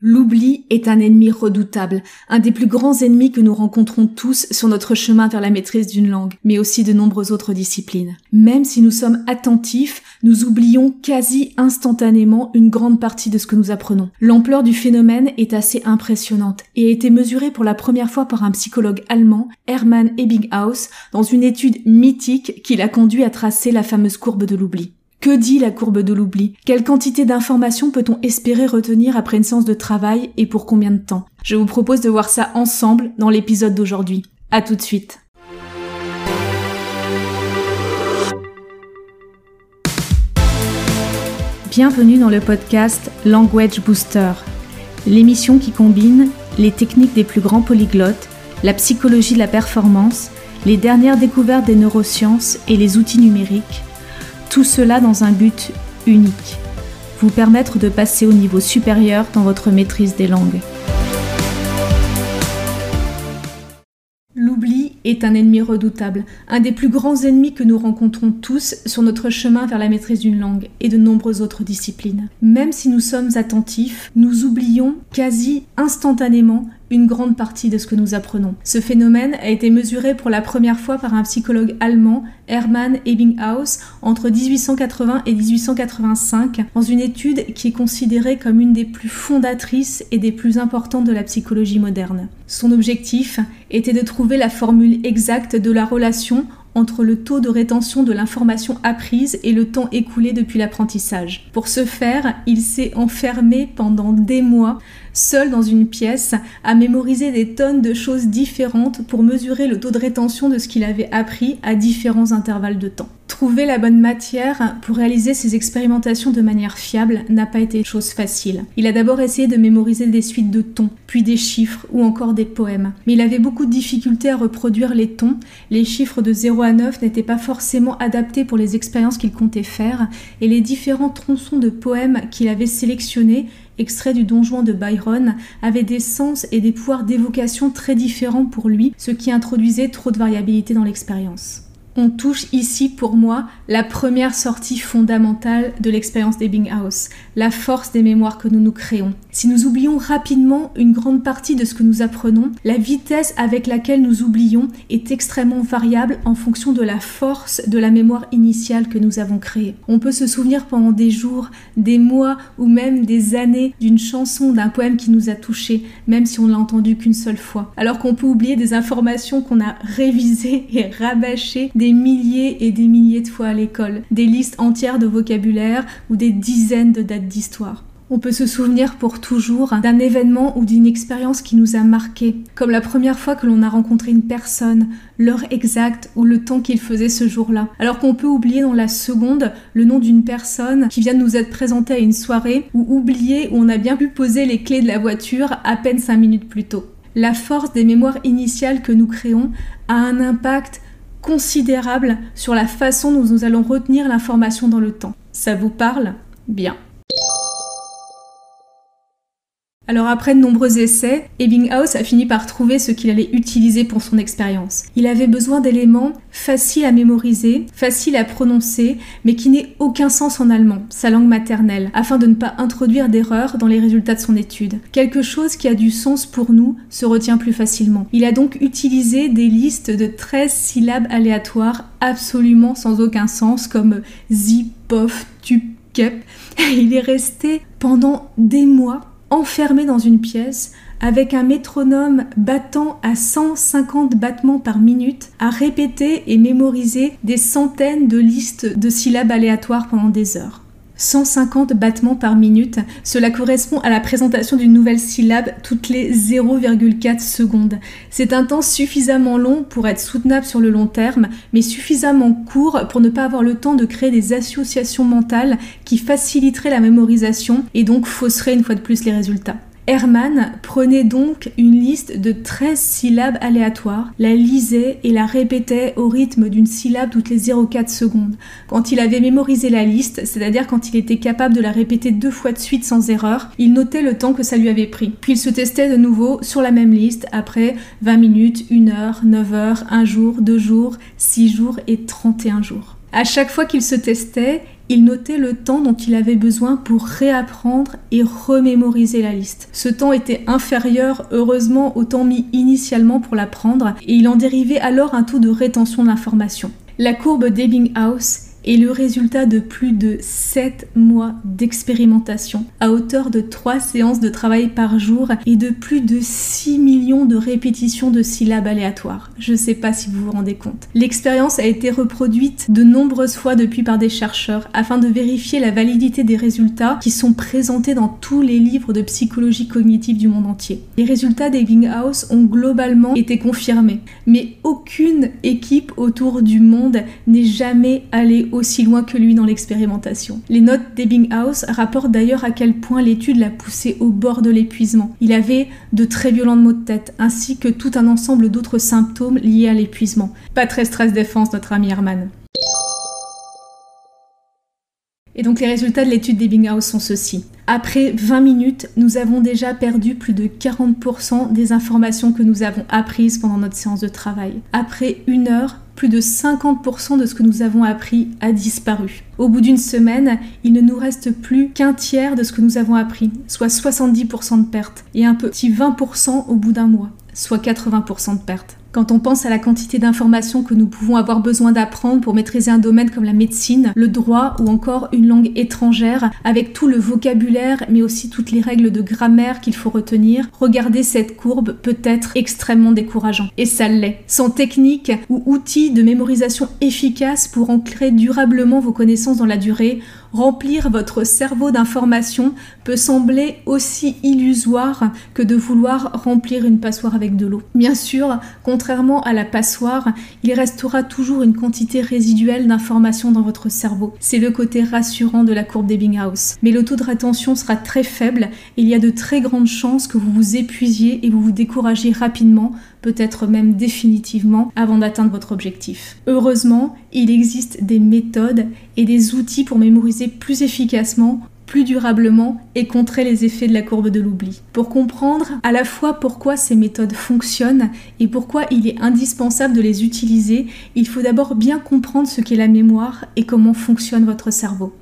L'oubli est un ennemi redoutable, un des plus grands ennemis que nous rencontrons tous sur notre chemin vers la maîtrise d'une langue, mais aussi de nombreuses autres disciplines. Même si nous sommes attentifs, nous oublions quasi instantanément une grande partie de ce que nous apprenons. L'ampleur du phénomène est assez impressionnante et a été mesurée pour la première fois par un psychologue allemand, Hermann Ebbinghaus, dans une étude mythique qui l'a conduit à tracer la fameuse courbe de l'oubli. Que dit la courbe de l'oubli? Quelle quantité d'informations peut-on espérer retenir après une séance de travail et pour combien de temps? Je vous propose de voir ça ensemble dans l'épisode d'aujourd'hui. À tout de suite. Bienvenue dans le podcast Language Booster, l'émission qui combine les techniques des plus grands polyglottes, la psychologie de la performance, les dernières découvertes des neurosciences et les outils numériques tout cela dans un but unique, vous permettre de passer au niveau supérieur dans votre maîtrise des langues. L'oubli est un ennemi redoutable, un des plus grands ennemis que nous rencontrons tous sur notre chemin vers la maîtrise d'une langue et de nombreuses autres disciplines. Même si nous sommes attentifs, nous oublions quasi instantanément une grande partie de ce que nous apprenons. Ce phénomène a été mesuré pour la première fois par un psychologue allemand, Hermann Ebbinghaus, entre 1880 et 1885, dans une étude qui est considérée comme une des plus fondatrices et des plus importantes de la psychologie moderne. Son objectif était de trouver la formule exacte de la relation entre le taux de rétention de l'information apprise et le temps écoulé depuis l'apprentissage. Pour ce faire, il s'est enfermé pendant des mois, seul dans une pièce, à mémoriser des tonnes de choses différentes pour mesurer le taux de rétention de ce qu'il avait appris à différents intervalles de temps. Trouver la bonne matière pour réaliser ces expérimentations de manière fiable n'a pas été chose facile. Il a d'abord essayé de mémoriser des suites de tons, puis des chiffres ou encore des poèmes. Mais il avait beaucoup de difficultés à reproduire les tons, les chiffres de 0 à 9 n'étaient pas forcément adaptés pour les expériences qu'il comptait faire, et les différents tronçons de poèmes qu'il avait sélectionnés extraits du Don Juan de Byron, avaient des sens et des pouvoirs d'évocation très différents pour lui, ce qui introduisait trop de variabilité dans l'expérience on touche ici pour moi la première sortie fondamentale de l'expérience d'Ebbinghaus, la force des mémoires que nous nous créons. Si nous oublions rapidement une grande partie de ce que nous apprenons, la vitesse avec laquelle nous oublions est extrêmement variable en fonction de la force de la mémoire initiale que nous avons créée. On peut se souvenir pendant des jours, des mois ou même des années d'une chanson, d'un poème qui nous a touchés, même si on ne l'a entendu qu'une seule fois. Alors qu'on peut oublier des informations qu'on a révisées et rabâchées, milliers et des milliers de fois à l'école, des listes entières de vocabulaire ou des dizaines de dates d'histoire. On peut se souvenir pour toujours d'un événement ou d'une expérience qui nous a marqué, comme la première fois que l'on a rencontré une personne, l'heure exacte ou le temps qu'il faisait ce jour-là. Alors qu'on peut oublier dans la seconde le nom d'une personne qui vient de nous être présentée à une soirée ou oublier où on a bien pu poser les clés de la voiture à peine 5 minutes plus tôt. La force des mémoires initiales que nous créons a un impact considérable sur la façon dont nous allons retenir l'information dans le temps. Ça vous parle? Bien. Alors après de nombreux essais, Ebbinghaus a fini par trouver ce qu'il allait utiliser pour son expérience. Il avait besoin d'éléments faciles à mémoriser, faciles à prononcer, mais qui n'aient aucun sens en allemand, sa langue maternelle, afin de ne pas introduire d'erreurs dans les résultats de son étude. Quelque chose qui a du sens pour nous se retient plus facilement. Il a donc utilisé des listes de 13 syllabes aléatoires absolument sans aucun sens comme zi, pof, tu, kep. Il est resté pendant des mois enfermé dans une pièce avec un métronome battant à 150 battements par minute, à répéter et mémoriser des centaines de listes de syllabes aléatoires pendant des heures. 150 battements par minute, cela correspond à la présentation d'une nouvelle syllabe toutes les 0,4 secondes. C'est un temps suffisamment long pour être soutenable sur le long terme, mais suffisamment court pour ne pas avoir le temps de créer des associations mentales qui faciliteraient la mémorisation et donc fausseraient une fois de plus les résultats. Hermann prenait donc une liste de 13 syllabes aléatoires, la lisait et la répétait au rythme d'une syllabe toutes les 0,4 secondes. Quand il avait mémorisé la liste, c'est-à-dire quand il était capable de la répéter deux fois de suite sans erreur, il notait le temps que ça lui avait pris. Puis il se testait de nouveau sur la même liste après 20 minutes, 1 heure, 9 heures, 1 jour, 2 jours, 6 jours et 31 jours. À chaque fois qu'il se testait, il notait le temps dont il avait besoin pour réapprendre et remémoriser la liste. Ce temps était inférieur, heureusement, au temps mis initialement pour l'apprendre, et il en dérivait alors un taux de rétention d'information. La courbe d'Ebbinghaus est le résultat de plus de 7 mois d'expérimentation à hauteur de 3 séances de travail par jour et de plus de 6 millions de répétitions de syllabes aléatoires. Je ne sais pas si vous vous rendez compte. L'expérience a été reproduite de nombreuses fois depuis par des chercheurs afin de vérifier la validité des résultats qui sont présentés dans tous les livres de psychologie cognitive du monde entier. Les résultats d'Ebbinghaus ont globalement été confirmés, mais aucune autour du monde n'est jamais allée aussi loin que lui dans l'expérimentation. Les notes d'Ebbinghaus rapportent d'ailleurs à quel point l'étude l'a poussé au bord de l'épuisement. Il avait de très violents maux de tête, ainsi que tout un ensemble d'autres symptômes liés à l'épuisement. Pas très stress défense, notre ami Herman. Et donc les résultats de l'étude d'Ebbinghaus sont ceux-ci. Après 20 minutes, nous avons déjà perdu plus de 40% des informations que nous avons apprises pendant notre séance de travail. Après une heure, plus de 50% de ce que nous avons appris a disparu. Au bout d'une semaine, il ne nous reste plus qu'un tiers de ce que nous avons appris, soit 70% de pertes, et un petit 20% au bout d'un mois, soit 80% de pertes. Quand on pense à la quantité d'informations que nous pouvons avoir besoin d'apprendre pour maîtriser un domaine comme la médecine, le droit ou encore une langue étrangère, avec tout le vocabulaire mais aussi toutes les règles de grammaire qu'il faut retenir, regarder cette courbe peut être extrêmement décourageant. Et ça l'est. Sans technique ou outils de mémorisation efficaces pour ancrer durablement vos connaissances dans la durée, Remplir votre cerveau d'informations peut sembler aussi illusoire que de vouloir remplir une passoire avec de l'eau. Bien sûr, contrairement à la passoire, il restera toujours une quantité résiduelle d'informations dans votre cerveau. C'est le côté rassurant de la courbe d'Ebbinghaus. Mais le taux de rétention sera très faible et il y a de très grandes chances que vous vous épuisiez et vous vous découragiez rapidement peut-être même définitivement, avant d'atteindre votre objectif. Heureusement, il existe des méthodes et des outils pour mémoriser plus efficacement plus durablement et contrer les effets de la courbe de l'oubli. Pour comprendre à la fois pourquoi ces méthodes fonctionnent et pourquoi il est indispensable de les utiliser, il faut d'abord bien comprendre ce qu'est la mémoire et comment fonctionne votre cerveau.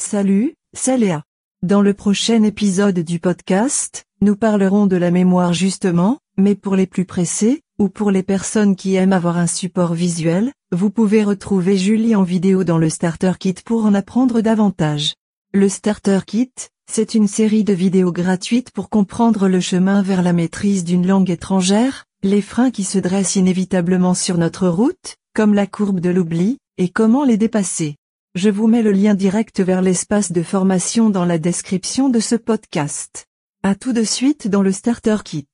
Salut, c'est Léa. Dans le prochain épisode du podcast, nous parlerons de la mémoire justement, mais pour les plus pressés, ou pour les personnes qui aiment avoir un support visuel, vous pouvez retrouver Julie en vidéo dans le Starter Kit pour en apprendre davantage. Le Starter Kit, c'est une série de vidéos gratuites pour comprendre le chemin vers la maîtrise d'une langue étrangère, les freins qui se dressent inévitablement sur notre route, comme la courbe de l'oubli, et comment les dépasser. Je vous mets le lien direct vers l'espace de formation dans la description de ce podcast. À tout de suite dans le Starter Kit.